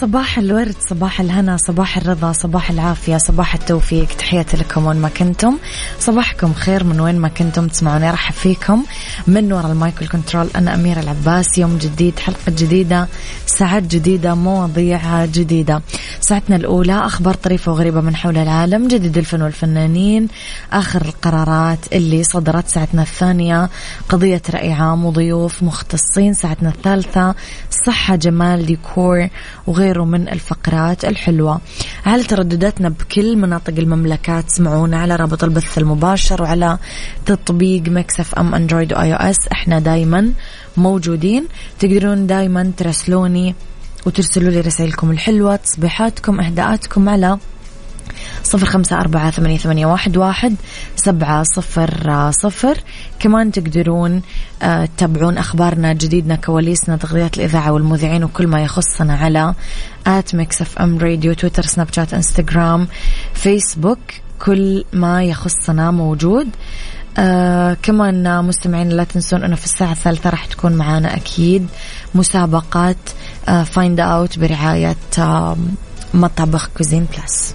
صباح الورد صباح الهنا صباح الرضا صباح العافية صباح التوفيق. تحياتي لكم وين ما كنتم. صباحكم خير من وين ما كنتم تسمعوني. ارحب فيكم. من وراء المايك وال control أنا أميرة العباس. يوم جديد حلقة جديدة ساعات جديدة مواضيع جديدة. ساعتنا الأولى أخبار طريفة وغريبة من حول العالم جديد الفن والفنانين آخر القرارات اللي صدرت ساعتنا الثانية قضية رأي عام وضيوف مختصين ساعتنا الثالثة صحة جمال ديكور وغيره من الفقرات الحلوة. على تردداتنا بكل مناطق المملكة تسمعونا على رابط البث المباشر وعلى تطبيق Mix FM Android و iOS؟ إحنا دايما موجودين. تقدرون دايما ترسلوني وترسلوا لي رسائلكم الحلوة تصبيحاتكم أهداءاتكم على صفر خمسة أربعة ثمانية, واحد, واحد سبعة صفر صفر. كمان تقدرون آه، تتابعون أخبارنا جديدنا كواليسنا تغطيات الإذاعة والمذيعين وكل ما يخصنا على at Mix FM Radio تويتر سناب شات إنستغرام فيسبوك. كل ما يخصنا موجود. آه كمان مستمعين لا تنسون إنه في الساعة الثالثة راح تكون معانا أكيد مسابقات آه Find Out برعاية آه مطبخ Cuisine Plus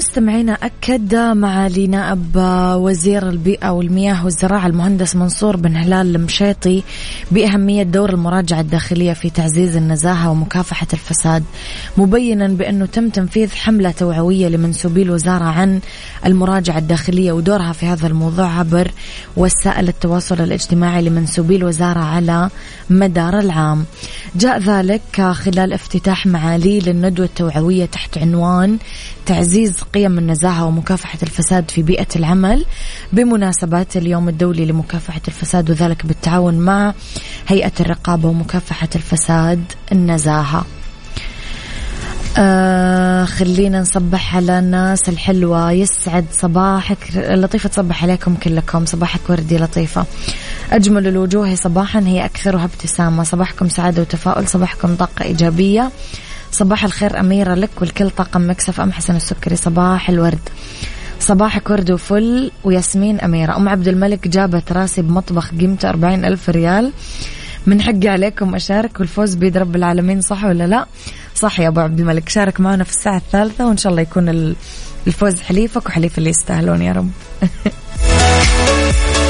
مستمعينا أكد معالي نائب وزير البيئة والمياه والزراعة المهندس منصور بن هلال المشيطي بأهمية دور المراجعة الداخلية في تعزيز النزاهة ومكافحة الفساد مبينا بأنه تم تنفيذ حملة توعوية لمنسوبي الوزارة عن المراجعة الداخلية ودورها في هذا الموضوع عبر وسائل التواصل الاجتماعي لمنسوبي الوزارة على مدار العام. جاء ذلك خلال افتتاح معالي للندوة التوعوية تحت عنوان تعزيز قيم النزاهة ومكافحة الفساد في بيئة العمل بمناسبة اليوم الدولي لمكافحة الفساد وذلك بالتعاون مع هيئة الرقابة ومكافحة الفساد النزاهة. آه خلينا نصبح على الناس الحلوة. يسعد صباحك. لطيفة تصبح عليكم كلكم. صباحك وردي لطيفة. أجمل الوجوه صباحا هي أكثرها ابتسامة. صباحكم سعادة وتفاؤل. صباحكم طاقة إيجابية. صباح الخير أميرة لك والكل طاقم Mix FM حسن السكري. صباح الورد. صباحك ورد وفل وياسمين أميرة. أم عبد الملك جابت راسي بمطبخ قيمته أربعين ألف ريال. من حقي عليكم أشارك والفوز بيد رب العالمين. صح ولا لا؟ صح يا أبو عبد الملك. شارك معنا في الساعة الثالثة وإن شاء الله يكون الفوز حليفك وحليف اللي يستاهلون يا رب.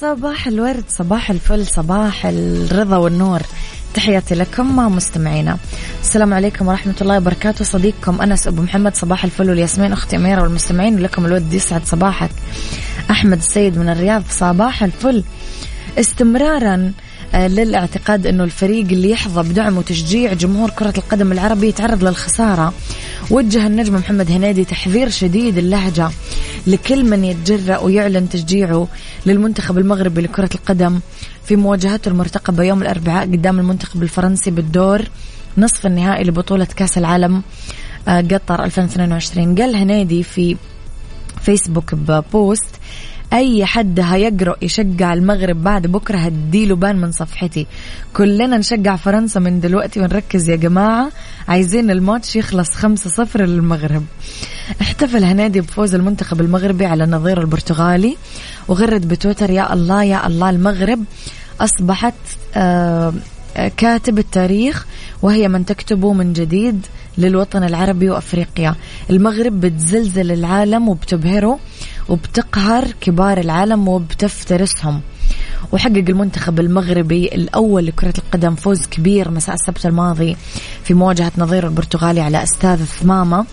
صباح الورد صباح الفل صباح الرضا والنور. تحياتي لكم مستمعينا. السلام عليكم ورحمة الله وبركاته. صديقكم أنس أبو محمد صباح الفل والياسمين أختي أميرة والمستمعين ولكم الود يسعد صباحك. أحمد السيد من الرياض صباح الفل. استمرارا للاعتقاد أنه الفريق اللي يحظى بدعم وتشجيع جمهور كرة القدم العربي يتعرض للخسارة. وجه النجم محمد هنيدي تحذير شديد اللهجة لكل من يتجرأ ويعلن تشجيعه للمنتخب المغربي لكرة القدم في مواجهته المرتقبة يوم الأربعاء قدام المنتخب الفرنسي بالدور نصف النهائي لبطولة كأس العالم آه، قطر 2022 قال هنيدي في فيسبوك ببوست أي حد هيقرأ يشجع المغرب بعد بكرة هديله بان من صفحتي. كلنا نشجع فرنسا من دلوقتي ونركز يا جماعة. عايزين الماتش يخلص خمسة صفر للمغرب. احتفل هنادي بفوز المنتخب المغربي على نظير البرتغالي. وغرد بتويتر يا الله يا الله المغرب. أصبحت آه كاتب التاريخ وهي من تكتبه من جديد للوطن العربي وأفريقيا. المغرب بتزلزل العالم وبتبهره. وبتقهر كبار العالم وبتفترسهم. وحقق المنتخب المغربي الأول لكرة القدم فوز كبير مساء السبت الماضي في مواجهة نظير البرتغالي على أستاذ ثمامة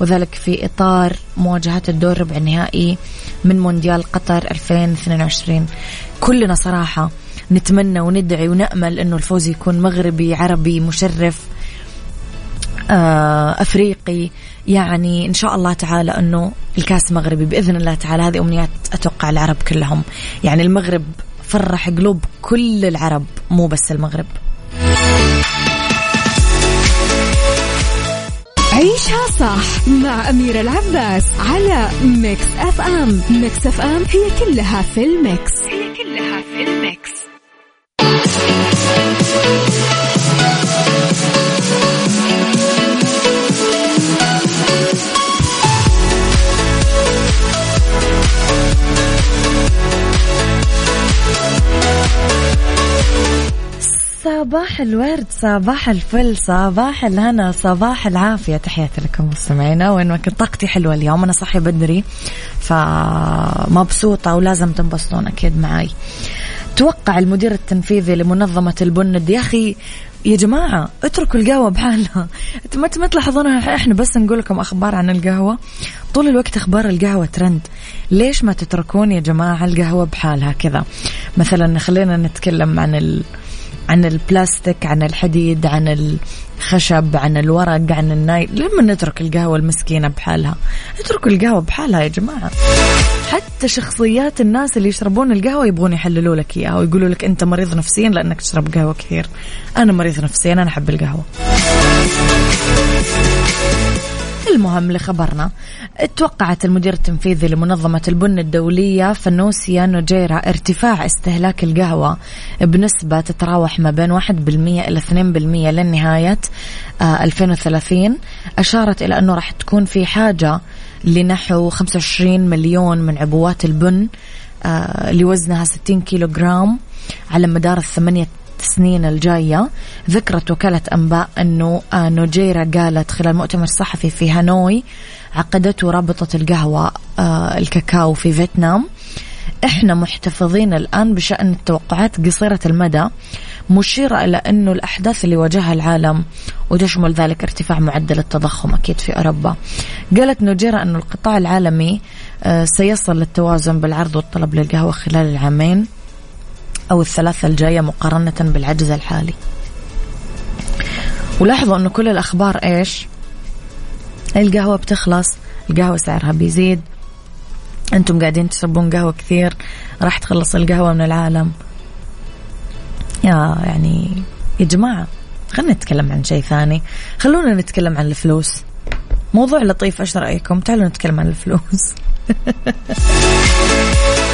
وذلك في إطار مواجهة الدور ربع النهائي من مونديال قطر 2022 كلنا صراحة نتمنى وندعي ونأمل أنه الفوز يكون مغربي عربي مشرف أفريقي. يعني إن شاء الله تعالى أنه الكاس مغربي بإذن الله تعالى. هذه أمنيات أتوقع العرب كلهم. يعني المغرب فرح قلوب كل العرب مو بس المغرب. عيشها صح مع أميرة العباس على Mix FM Mix FM هي كلها في ال mix. هي كلها في ال mix. صباح الورد صباح الفل صباح الهنا صباح العافية. تحياتي لكم مستمعينا. وين ما كنت طاقتي حلوة اليوم أنا صاحية بدري فمبسوطة ولازم تنبسطون أكيد معاي. توقع المدير التنفيذي لمنظمة البند يا أخي يا جماعة اتركوا القهوة بحالها. ما ما تلاحظونها إحنا بس نقول لكم أخبار عن القهوة. طول الوقت أخبار القهوة ترند. ليش ما تتركون يا جماعة القهوة بحالها كذا؟ مثلا خلينا نتكلم عن ال... عن البلاستيك عن الحديد عن الخشب عن الورق عن الناي لما نترك القهوة المسكينة بحالها. اتركوا القهوة بحالها يا جماعة. حتى شخصيات الناس اللي يشربون القهوة يبغون يحللوا لك إياها ويقولوا لك أنت مريض نفسيا لأنك تشرب قهوة كثير. أنا مريض نفسيا أنا أحب القهوة. المهم لخبرنا. توقعت المدير التنفيذي لمنظمة البن الدولية فنوسيا نوجيرا ارتفاع استهلاك القهوة بنسبة تتراوح ما بين 1% إلى 2% لنهاية 2030 آه، أشارت إلى أنه راح تكون في حاجة لنحو 25 مليون من عبوات البن آه، لوزنها 60 كيلو جرام على مدار الثمانية السنين الجاية. ذكرت وكالة أنباء أنه آه، نوجيرا قالت خلال مؤتمر صحفي في هانوي عقدته رابطة القهوة آه، الكاكاو في فيتنام. إحنا محتفظين الآن بشأن التوقعات قصيرة المدى مشيرة إلى أنه الأحداث اللي واجهها العالم وتشمل ذلك ارتفاع معدل التضخم أكيد في أوروبا. قالت نوجيرا انه القطاع العالمي آه، سيصل للتوازن بالعرض والطلب للقهوة خلال العامين. أو الثلاثة الجاية مقارنة بالعجز الحالي. ولاحظوا أنه كل الأخبار إيش؟ القهوة بتخلص القهوة سعرها بيزيد. أنتم قاعدين تشربون قهوة كثير راح تخلص القهوة من العالم. يا يعني يا جماعة خلينا نتكلم عن شيء ثاني. خلونا نتكلم عن الفلوس. موضوع لطيف إيش رايكم تعالوا نتكلم عن الفلوس.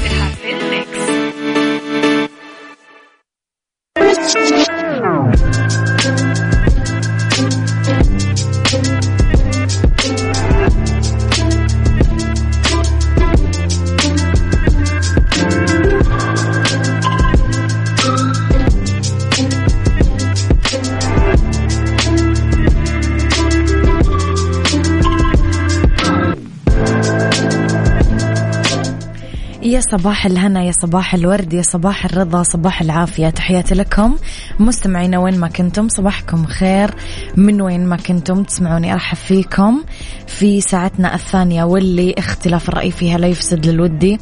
صباح الهنا يا صباح الورد يا صباح الرضا صباح العافية. تحياتي لكم. مستمعينا وين ما كنتم صباحكم خير. من وين ما كنتم تسمعوني أرحب فيكم. في ساعتنا الثانية واللي اختلاف الرأي فيها لا يفسد للودي.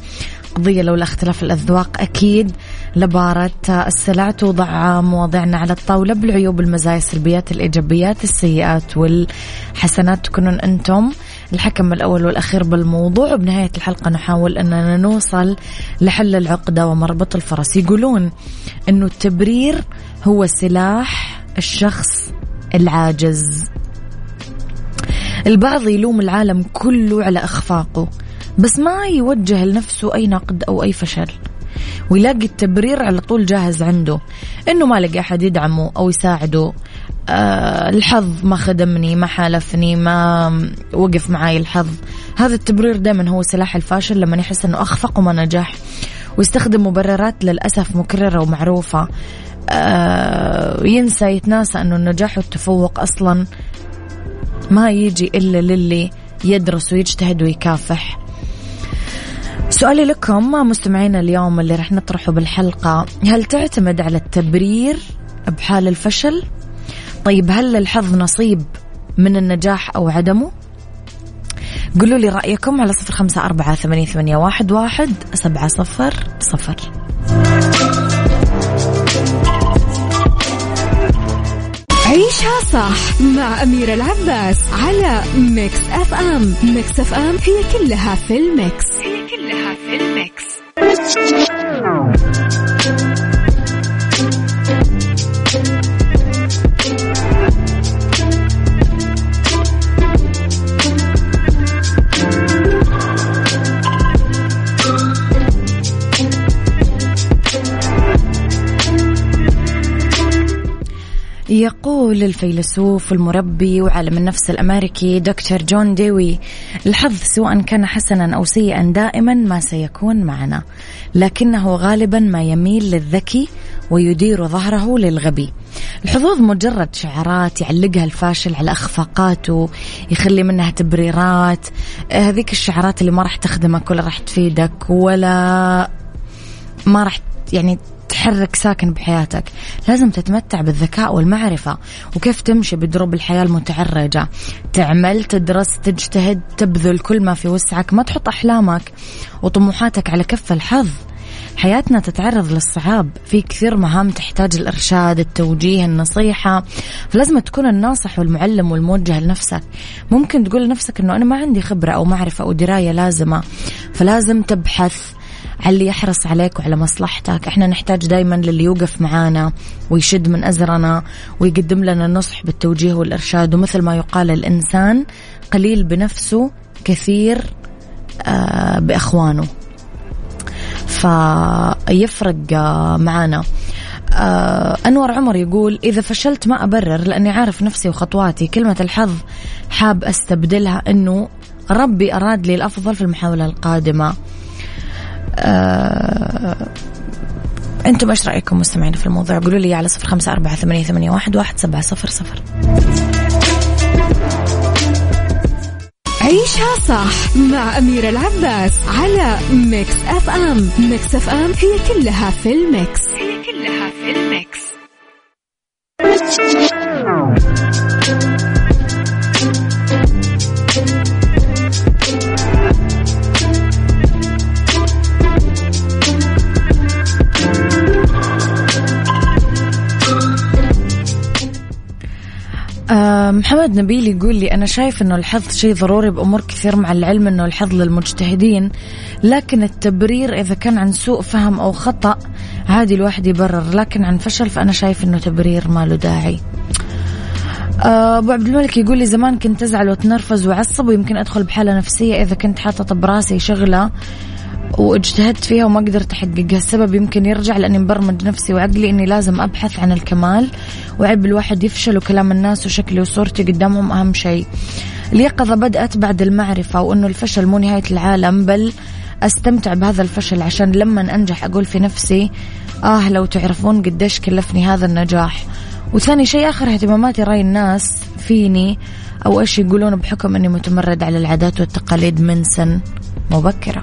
قضية لولا اختلاف الأذواق أكيد لبارة السلع. توضع مواضيعنا على الطاولة بالعيوب المزايا السلبيات الإيجابيات السيئات والحسنات. تكونون أنتم الحكم الأول والأخير بالموضوع. وبنهاية الحلقة نحاول أننا نوصل لحل العقدة ومربط الفرس. يقولون أنه التبرير هو سلاح الشخص العاجز. البعض يلوم العالم كله على إخفاقه بس ما يوجه لنفسه أي نقد أو أي فشل. ويلاقي التبرير على طول جاهز عنده إنه ما لقى أحد يدعمه أو يساعده. الحظ ما خدمني ما حالفني ما وقف معاي الحظ. هذا التبرير دائما هو سلاح الفاشل لما يحس إنه أخفق وما نجح ويستخدم مبررات للأسف مكررة ومعروفة. أه ينسى يتناسى إنه النجاح والتفوق أصلا ما يجي إلا للي يدرس ويجتهد ويكافح. سؤالي لكم مستمعينا اليوم اللي رح نطرحه بالحلقة هل تعتمد على التبرير بحال الفشل؟ طيب هل الحظ نصيب من النجاح أو عدمه؟ قولوا لي رأيكم على صفر خمسة أربعة ثمانية, ثمانية واحد, واحد سبعة صفر صفر. عيشها صح مع أميرة العباس على Mix FM. Mix FM هي كلها في ال mix. هي كلها في ال mix. يقول الفيلسوف المربي وعالم النفس الأمريكي دكتور جون ديوي الحظ سواء كان حسنا أو سيئا دائما ما سيكون معنا لكنه غالبا ما يميل للذكي ويدير ظهره للغبي. الحظوظ مجرد شعارات يعلقها الفاشل على أخفاقاته يخلي منها تبريرات هذيك الشعارات اللي ما راح تخدمك ولا راح تفيدك ولا ما راح يعني تحرك ساكن بحياتك. لازم تتمتع بالذكاء والمعرفة. وكيف تمشي بدروب الحياة المتعرجة. تعمل تدرس تجتهد تبذل كل ما في وسعك. ما تحط أحلامك وطموحاتك على كف الحظ. حياتنا تتعرض للصعاب. في كثير مهام تحتاج الإرشاد التوجيه النصيحة. فلازم تكون الناصح والمعلم والموجه لنفسك. ممكن تقول لنفسك أنه أنا ما عندي خبرة أو معرفة أو دراية لازمة. فلازم تبحث على اللي يحرص عليك وعلى مصلحتك. إحنا نحتاج دايما للي يوقف معانا ويشد من أزرنا ويقدم لنا النصح بالتوجيه والإرشاد. ومثل ما يقال الإنسان قليل بنفسه كثير آه بإخوانه. فيفرق آه معانا. آه أنور عمر يقول إذا فشلت ما أبرر لأني عارف نفسي وخطواتي. كلمة الحظ حاب أستبدلها أنه ربي أراد لي الأفضل في المحاولة القادمة. آه أنتم إيش رأيكم مستمعين في الموضوع؟ قولوا لي على صفر خمسة أربعة ثمانية, ثمانية واحد, واحد سبعة صفر صفر. عيشها صح مع أميرة العباس على Mix FM. Mix FM هي كلها في ال mix. هي كلها في ال mix. محمد نبيل يقول لي أنا شايف أنه الحظ شيء ضروري بأمور كثير مع العلم أنه الحظ للمجتهدين لكن التبرير إذا كان عن سوء فهم أو خطأ عادي الواحد يبرر لكن عن فشل فأنا شايف أنه تبرير ما له داعي. آه، أبو عبد الملك يقول لي زمان كنت أزعل وأتنرفز وأعصب ويمكن أدخل بحالة نفسية إذا كنت حاطة براسي شغلة واجتهدت فيها وما قدرت أحققها. السبب يمكن يرجع لأني مبرمج نفسي وعقلي إني لازم أبحث عن الكمال وعيب الواحد يفشل وكلام الناس وشكلي وصورتي قدامهم أهم شيء. اليقظه بدأت بعد المعرفة وإنه الفشل مو نهاية العالم بل أستمتع بهذا الفشل عشان لما أنجح أقول في نفسي آه لو تعرفون قديش كلفني هذا النجاح. وثاني شيء آخر اهتماماتي رأي الناس فيني أو إيش يقولون بحكم إني متمرد على العادات والتقاليد من سن مبكره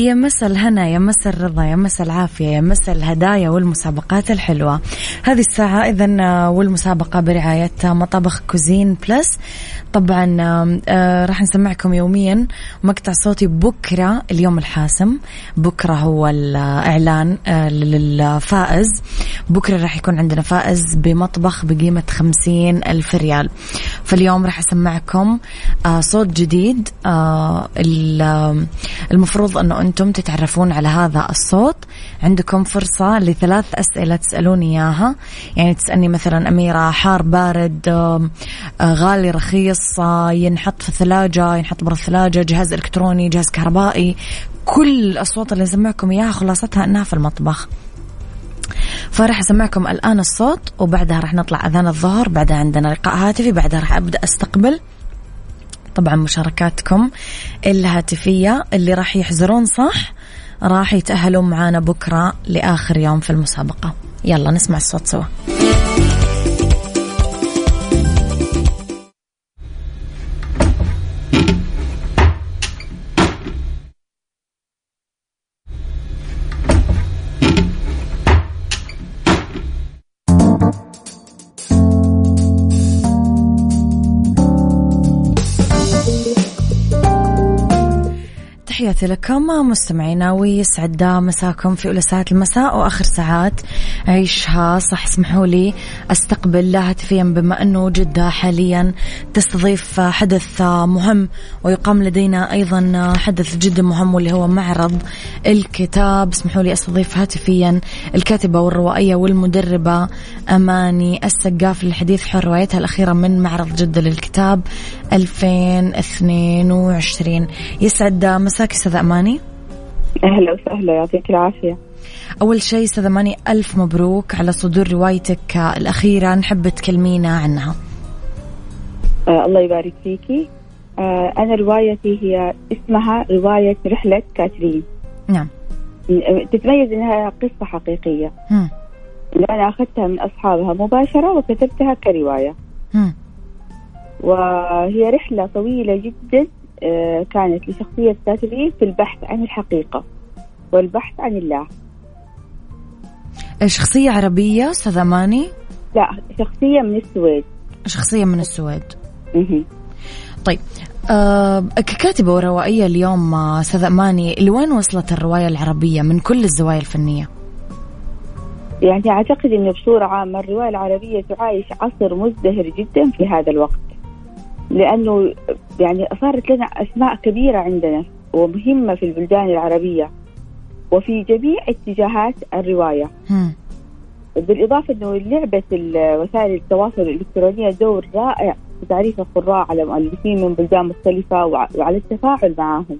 يا مسا الهنا يا مسا الرضا يا مسا العافية يا مسا الهدايا والمسابقات الحلوة. هذه الساعة إذا آه، والمسابقة برعاية مطابخ Cuisine Plus. طبعا آه راح نسمعكم يوميا مقطع صوتي بكرة اليوم الحاسم. بكرة هو الإعلان آه للفائز. بكرة راح يكون عندنا فائز بمطبخ بقيمة خمسين ألف ريال. فاليوم راح أسمعكم آه صوت جديد آه المفروض أنه أنتم تتعرفون على هذا الصوت. عندكم فرصة لثلاث أسئلة تسألوني إياها. يعني تسألني مثلا أميرة حار بارد آه غالي رخيص ينحط في الثلاجة ينحط برا الثلاجة جهاز إلكتروني جهاز كهربائي. كل الأصوات اللي نسمعكم إياها خلاصتها أنها في المطبخ. فراح أسمعكم الآن الصوت وبعدها راح نطلع أذان الظهر بعدها عندنا لقاء هاتفي بعدها راح أبدأ أستقبل طبعا مشاركاتكم الهاتفية اللي راح يحزرون صح راح يتأهلوا معانا بكرة لآخر يوم في المسابقة. يلا نسمع الصوت سوا. تحياتي لكم مستمعينا ويسعد مساكم في أولى ساعات المساء وآخر ساعات عيشها. صح اسمحوا لي أستقبل هاتفيا بما أنه جدة حاليا تستضيف حدث مهم ويقام لدينا أيضا حدث جدا مهم واللي هو معرض الكتاب. اسمحوا لي أستضيف هاتفيا الكاتبة والروائية والمدربة أماني السقاف للحديث حول روايتها الأخيرة من معرض جدة للكتاب 2022 يسعد مساك أستاذ أماني. أهلا وسهلا يعطيك العافية. أول شيء أستاذ أماني ألف مبروك على صدور روايتك الأخيرة نحب تكلمينا عنها. آه الله يبارك فيكي. آه أنا روايتي هي اسمها رواية رحلة كاترين. نعم. تتميز إنها قصة حقيقية. م. أنا أخذتها من أصحابها مباشرة وكتبتها كرواية. م. وهي رحلة طويلة جدا كانت لشخصية كاترين في البحث عن الحقيقة والبحث عن الله. شخصية عربية أستاذ أماني؟ لا شخصية من السويد. شخصية من السويد. طيب أه ككاتبة وروائية اليوم آه، أستاذ أماني لوين وصلت الرواية العربية من كل الزوايا الفنية؟ يعني أعتقد أنه بصورة عامة الرواية العربية تعايش عصر مزدهر جدا في هذا الوقت. لأنه يعني صارت لنا أسماء كبيرة عندنا ومهمة في البلدان العربية وفي جميع اتجاهات الرواية. بالإضافة إنه لعبة وسائل التواصل الإلكترونية دور رائع في تعريف القراء على مؤلفين من بلدان مختلفة وعلى التفاعل معهم.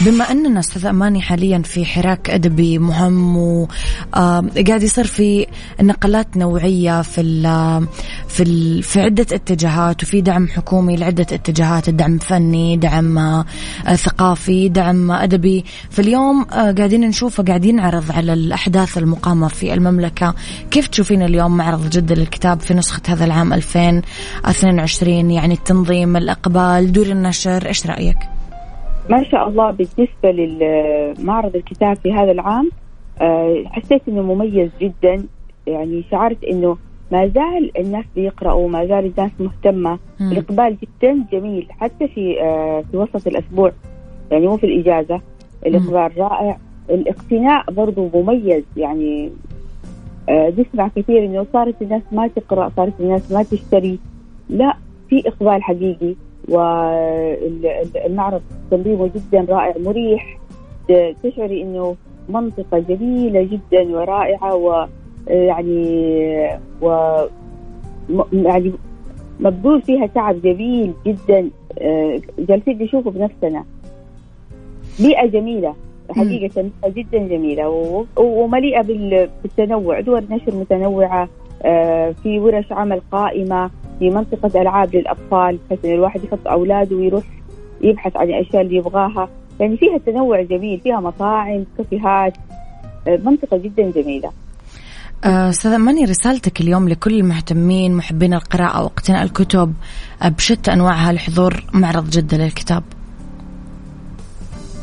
بما أننا أستاذ أماني حاليا في حراك أدبي مهم وقاعد يصير في نقلات نوعية في ال في ال في عدة اتجاهات وفي دعم حكومي لعدة اتجاهات دعم فني دعم آه، ثقافي دعم أدبي. فاليوم آه، قاعدين نشوف قاعدين نعرض على الأحداث المقامة في المملكة. كيف تشوفين اليوم معرض جدة للكتاب في نسخة هذا العام 2022 يعني التنظيم الإقبال دور النشر إيش رأيك؟ ما شاء الله بالنسبة للمعرض الكتاب في هذا العام آه، حسيت إنه مميز جدا. يعني شعرت إنه ما زال الناس بيقرأوا ما زال الناس مهتمة. مم. الإقبال جدا جميل حتى في آه، في وسط الأسبوع. يعني مو في الإجازة الإقبال رائع. الاقتناء برضو مميز. يعني آه، نسمع كثير إنه صارت الناس ما تقرأ صارت الناس ما تشتري. لا في إقبال حقيقي. والمعرض تنظيمه جدا رائع مريح. تشعري إنه منطقة جميلة جدا ورائعة ويعني و م- يعني مبذول فيها تعب جميل جدا. آه، جالسين نشوفه بنفسنا. بيئة جميلة حقيقة بيئة جدا جميلة و- ومليئة بال- بالتنوع. دور نشر متنوعة آه، في ورش عمل قائمة. في منطقة ألعاب للأطفال بحيث إن الواحد يحط أولاده ويروح يبحث عن الأشياء اللي يبغاها. يعني فيها تنوع جميل فيها مطاعم كافيهات آه، منطقة جدا جميلة. آه، أستاذ أماني رسالتك اليوم لكل المهتمين محبين القراءة واقتناء الكتب آه، بشتى أنواعها لحضور معرض جدة للكتاب.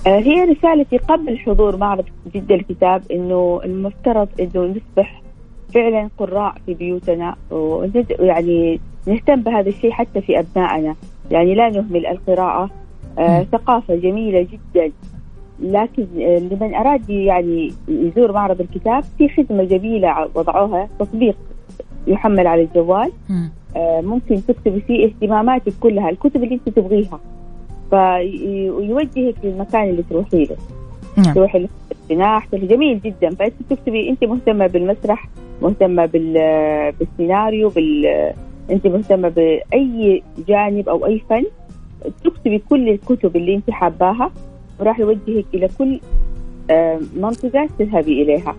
هي رسالتي قبل حضور معرض جدة الكتاب إنه المفترض إنه نصبح فعلا قراء في بيوتنا وند- يعني نهتم بهذا الشيء حتى في أبنائنا. يعني لا نهمل القراءة آه،. ثقافة جميلة جدا. لكن آه، لمن أراد يعني يزور معرض الكتاب في خدمة جميلة وضعوها تطبيق يحمل على الجوال. آه، ممكن تكتبي فيه اهتماماتك كلها الكتب اللي أنت تبغيها. فيوجهك للمكان اللي تروحي له. نعم. تروحي للجناح جميل جدا. فأنت تكتبي أنت مهتمة بالمسرح مهتمة بال بالسيناريو بال انت مهتمة بأي جانب أو أي فن تكتبي كل الكتب اللي انت حاباها وراح يوجهك إلى كل آه، منطقة تذهبي إليها.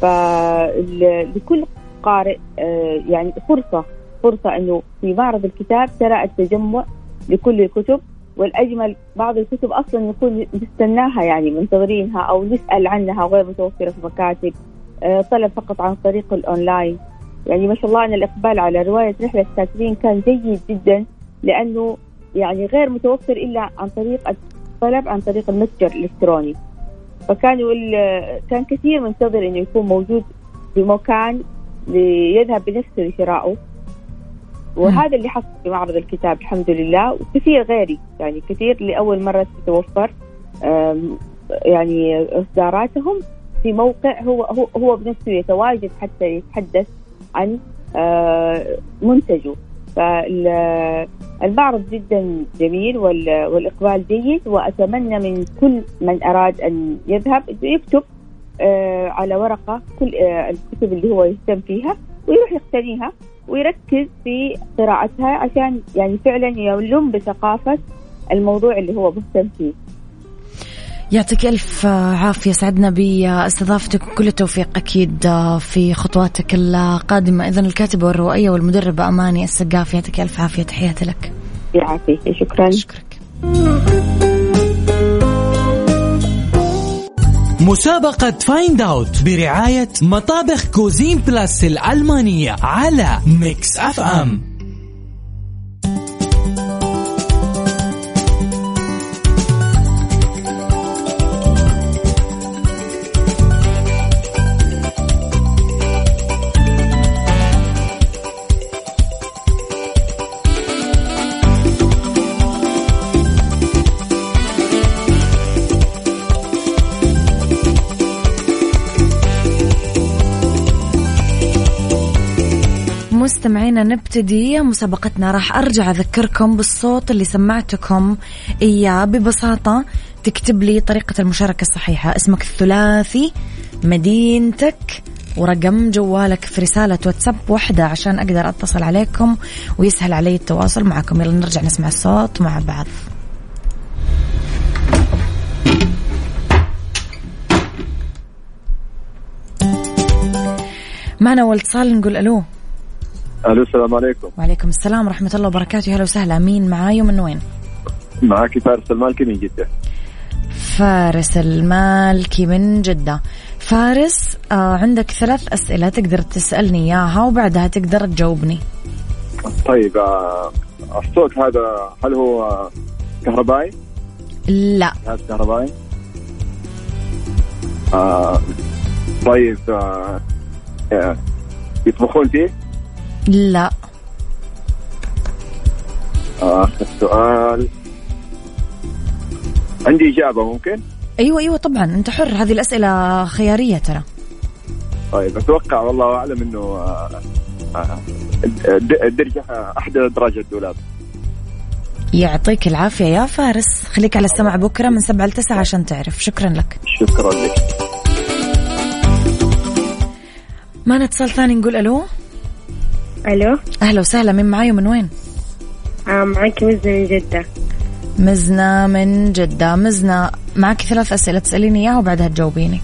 فلكل قارئ آه، يعني فرصة فرصة إنه في معرض الكتاب ترى التجمع لكل الكتب والأجمل بعض الكتب أصلا نكون نستناها يعني منتظرينها أو نسأل عنها غير متوفرة في مكاتب آه، طلب فقط عن طريق الأونلاين. يعني ما شاء الله أن الإقبال على رواية رحلة كاتبين كان جيد جدا لأنه يعني غير متوفر إلا عن طريق الطلب عن طريق المتجر الإلكتروني. فكانوا كان كثير منتظر إنه يكون موجود بمكان ليذهب بنفسه لشرائه وهذا اللي حصل في معرض الكتاب الحمد لله. وكثير غيري يعني كثير لأول مرة تتوفر يعني إصداراتهم في موقع هو هو هو بنفسه يتواجد حتى يتحدث عن آه، منتجه. فالمعرض جدا جميل وال- والإقبال جيد وأتمنى من كل من أراد أن يذهب يكتب آه، على ورقة كل آه، الكتب اللي هو يهتم فيها ويروح يقتنيها ويركز في قراءتها عشان يعني فعلا يلم بثقافة الموضوع اللي هو مهتم فيه. يعطيك ألف عافية سعدنا باستضافتك وكل التوفيق أكيد في خطواتك القادمة. إذن الكاتبة والروائية والمدربة أماني السقاف يعطيك ألف عافية تحياتي لك. يعافيك شكرا. أشكرك مسابقة Find Out برعاية مطابخ Cuisine Plus الألمانية على Mix FM مستمعينا نبتدي. مسابقتنا راح أرجع أذكركم بالصوت اللي سمعتكم إياه. ببساطة تكتب لي طريقة المشاركة الصحيحة. اسمك الثلاثي مدينتك ورقم جوالك في رسالة واتساب واحدة عشان أقدر أتصل عليكم ويسهل علي التواصل معكم. يلا نرجع نسمع الصوت مع بعض. معنا والتصال نقول ألو. ألو السلام عليكم وعليكم السلام ورحمة الله وبركاته هلا وسهلا مين معاي ومن وين؟ معك فارس المالكي من جدة فارس المالكي من جدة فارس آه عندك ثلاث أسئلة تقدر تسألني إياها وبعدها تقدر تجاوبني طيب آه، الصوت هذا هل هو كهربائي؟ لا جهاز كهربائي؟ آه طيب آه آه، يطبخون فيه؟ لا. آخر سؤال. عندي إجابة ممكن؟ أيوة أيوة طبعا. أنت حر. هذه الأسئلة خيارية ترى. طيب أتوقع والله أعلم إنه آه، آه، الد- الدرجة أحد أدراج الدولاب. يعطيك العافية يا فارس. خليك على السمع بكرة من سبعة لتسعة عشان تعرف. شكرا لك. شكرا لك. معنا اتصال ثاني نقول ألو؟ ألو؟ أهلا وسهلا مين معاي ومن وين؟ آه معك مزة من جدة. مزنة من جدة. مزنة معك ثلاث أسئلة تسأليني إياها وبعدها تجاوبيني.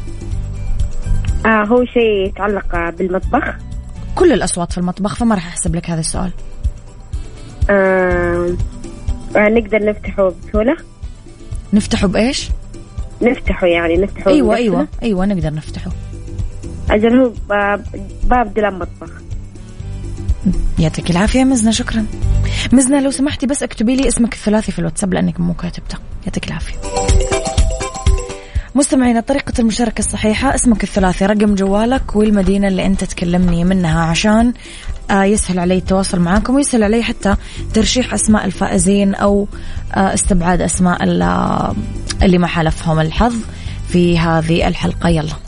آه هو شيء يتعلق بالمطبخ؟ كل الأصوات في المطبخ فما راح أحسب لك هذا السؤال. آه آه نقدر نفتحه بسهولة؟ نفتحه بإيش؟ نفتحه يعني نفتحه أيوة بنفسنا. أيوة أيوة نقدر نفتحه. أجل هو باب, باب دولاب مطبخ. يعطيك العافية مزنة شكرا. مزنة لو سمحتي بس اكتبي لي اسمك الثلاثي في الواتساب لأنك مو كاتبته. يعطيك العافية. مستمعينا طريقة المشاركة الصحيحة اسمك الثلاثي رقم جوالك والمدينة اللي أنت تكلمني منها عشان آه، يسهل علي التواصل معاكم ويسهل علي حتى ترشيح أسماء الفائزين أو آه، استبعاد أسماء آه، اللي ما حالفهم الحظ في هذه الحلقة. يلا.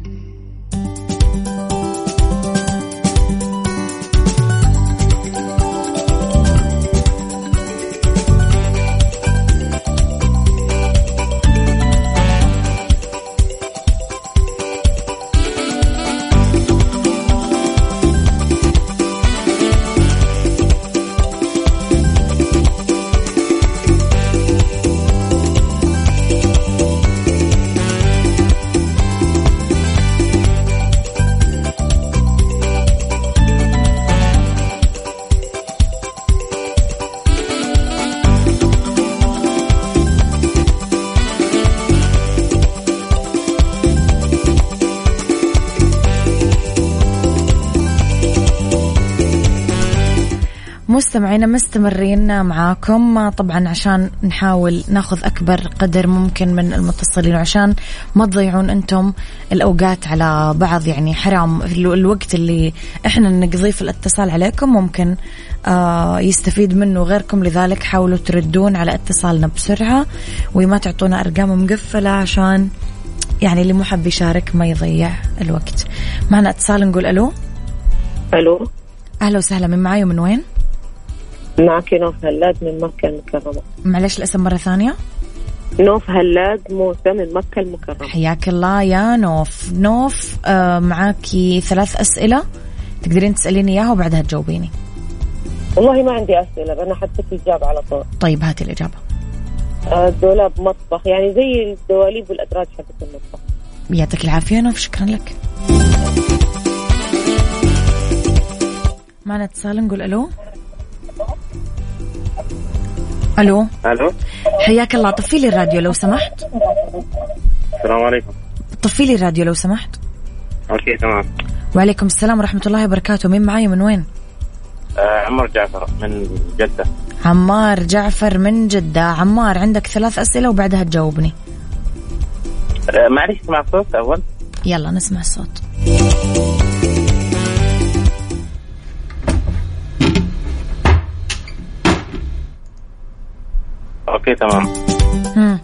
مستمعينا مستمرين معاكم. طبعا عشان نحاول ناخذ أكبر قدر ممكن من المتصلين وعشان ما تضيعون أنتم الأوقات على بعض يعني حرام ال- الوقت اللي إحنا نقضيه في الاتصال عليكم. ممكن آه يستفيد منه غيركم لذلك حاولوا تردون على اتصالنا بسرعة وما تعطونا أرقام مقفلة عشان يعني اللي مو حاب يشارك ما يضيع الوقت. معنا اتصال نقول ألو؟ ألو؟ أهلا وسهلا من معاي ومن وين؟ معك نوف هلاد من مكة المكرمة. معلش الاسم مرة ثانية. نوف هلاد موسى من مكة المكرمة. حياك الله يا نوف. نوف آه معاكي ثلاث أسئلة. تقدرين تسأليني إياها وبعدها تجاوبيني. والله ما عندي أسئلة أنا حددت الإجابة على طول. طيب هاتي الإجابة. آه، دولاب مطبخ يعني زي الدواليب والأدراج حقت المطبخ. يعطيك العافية نوف شكرا لك. معنا اتصال نقول ألو؟ ألو؟ ألو؟ حياك الله طفي لي الراديو لو سمحت. السلام عليكم. طفي لي الراديو لو سمحت. أوكي تمام. وعليكم السلام ورحمة الله وبركاته. مين معاي من وين؟ آه عمر جعفر من جدة. عمار جعفر من جدة. عمار عندك ثلاث أسئلة وبعدها تجاوبني. آه معلش اسمع الصوت أول. يلا نسمع الصوت. okay تمام. هم.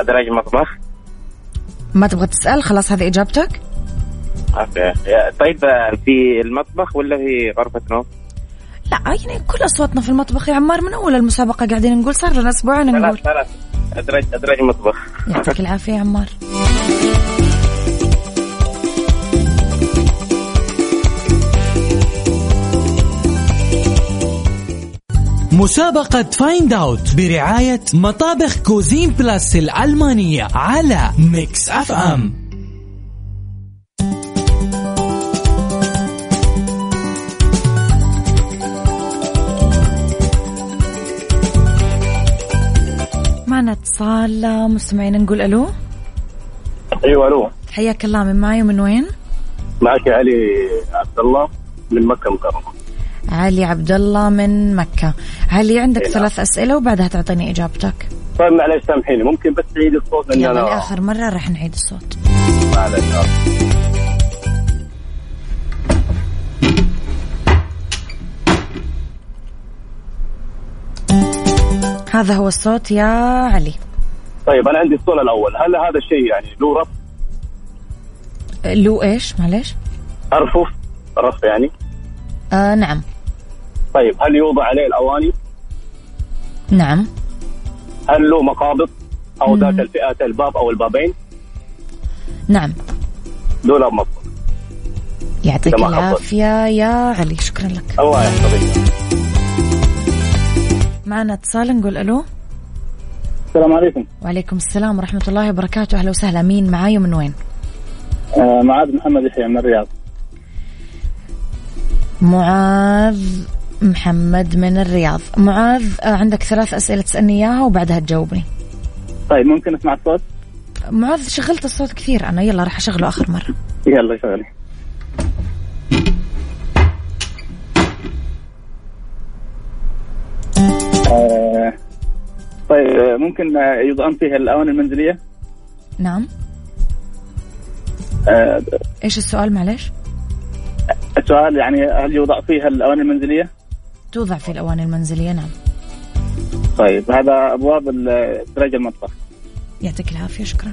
ادراج مطبخ. ما تبغى تسأل؟ خلاص هذه إجابتك. okay. طيب آه، في المطبخ ولا في غرفة نوم؟ لا يعني كل أصواتنا في المطبخ يا عمار. من أول المسابقة قاعدين نقول؟ صار لنا أسبوعين نقول. ثلاث ثلاث ادراج ادراج مطبخ. يعطيك العافية يا عمار. مسابقة Find Out برعاية مطابخ Cuisine Plus الألمانية على Mix FM معنا اتصال مستمعين نقول ألو؟ أيوه ألو. حياك الله من معي ومن وين؟ معك علي عبد الله من مكة مكرمه علي عبد الله من مكة. علي عندك إيه، ثلاث أسئلة وبعدها تعطيني إجابتك؟ طيب معلش سامحيني. ممكن بس تعيد الصوت لأن يلا أنا لآخر مرة راح نعيد الصوت. معلش هذا هو الصوت يا علي. طيب أنا عندي السؤال الأول. هل هذا الشيء يعني له رف له إيش؟ معلش؟ أرفف رف يعني؟ آه نعم. طيب هل يوضع عليه الأواني؟ نعم. هل له مقابض أو مم. ذات الفئات الباب أو البابين؟ نعم. دولاب مطبخ يعطيك. العافية يا علي شكرا لك. الله يحفظك. معنا اتصال نقول ألو. السلام عليكم. وعليكم السلام ورحمة الله وبركاته. أهلا وسهلا. مين معاي ومن وين؟ آه معاذ محمد يحيى من الرياض. معاذ محمد من الرياض. معاذ آه، عندك ثلاث أسئلة تسألني إياها وبعدها تجاوبني. طيب ممكن أسمع الصوت؟ معاذ شغلت الصوت كثير. أنا يلا راح أشغله آخر مرة. يلا شغلي آه طيب آه، ممكن يضعن فيها الاواني المنزلية؟ نعم. آه إيش السؤال؟ معلش السؤال يعني هل يوضع فيها الاواني المنزلية؟ توضع في الأواني المنزلية نعم. طيب هذا أبواب ال- دراج المطبخ. يعطيك العافية شكرا.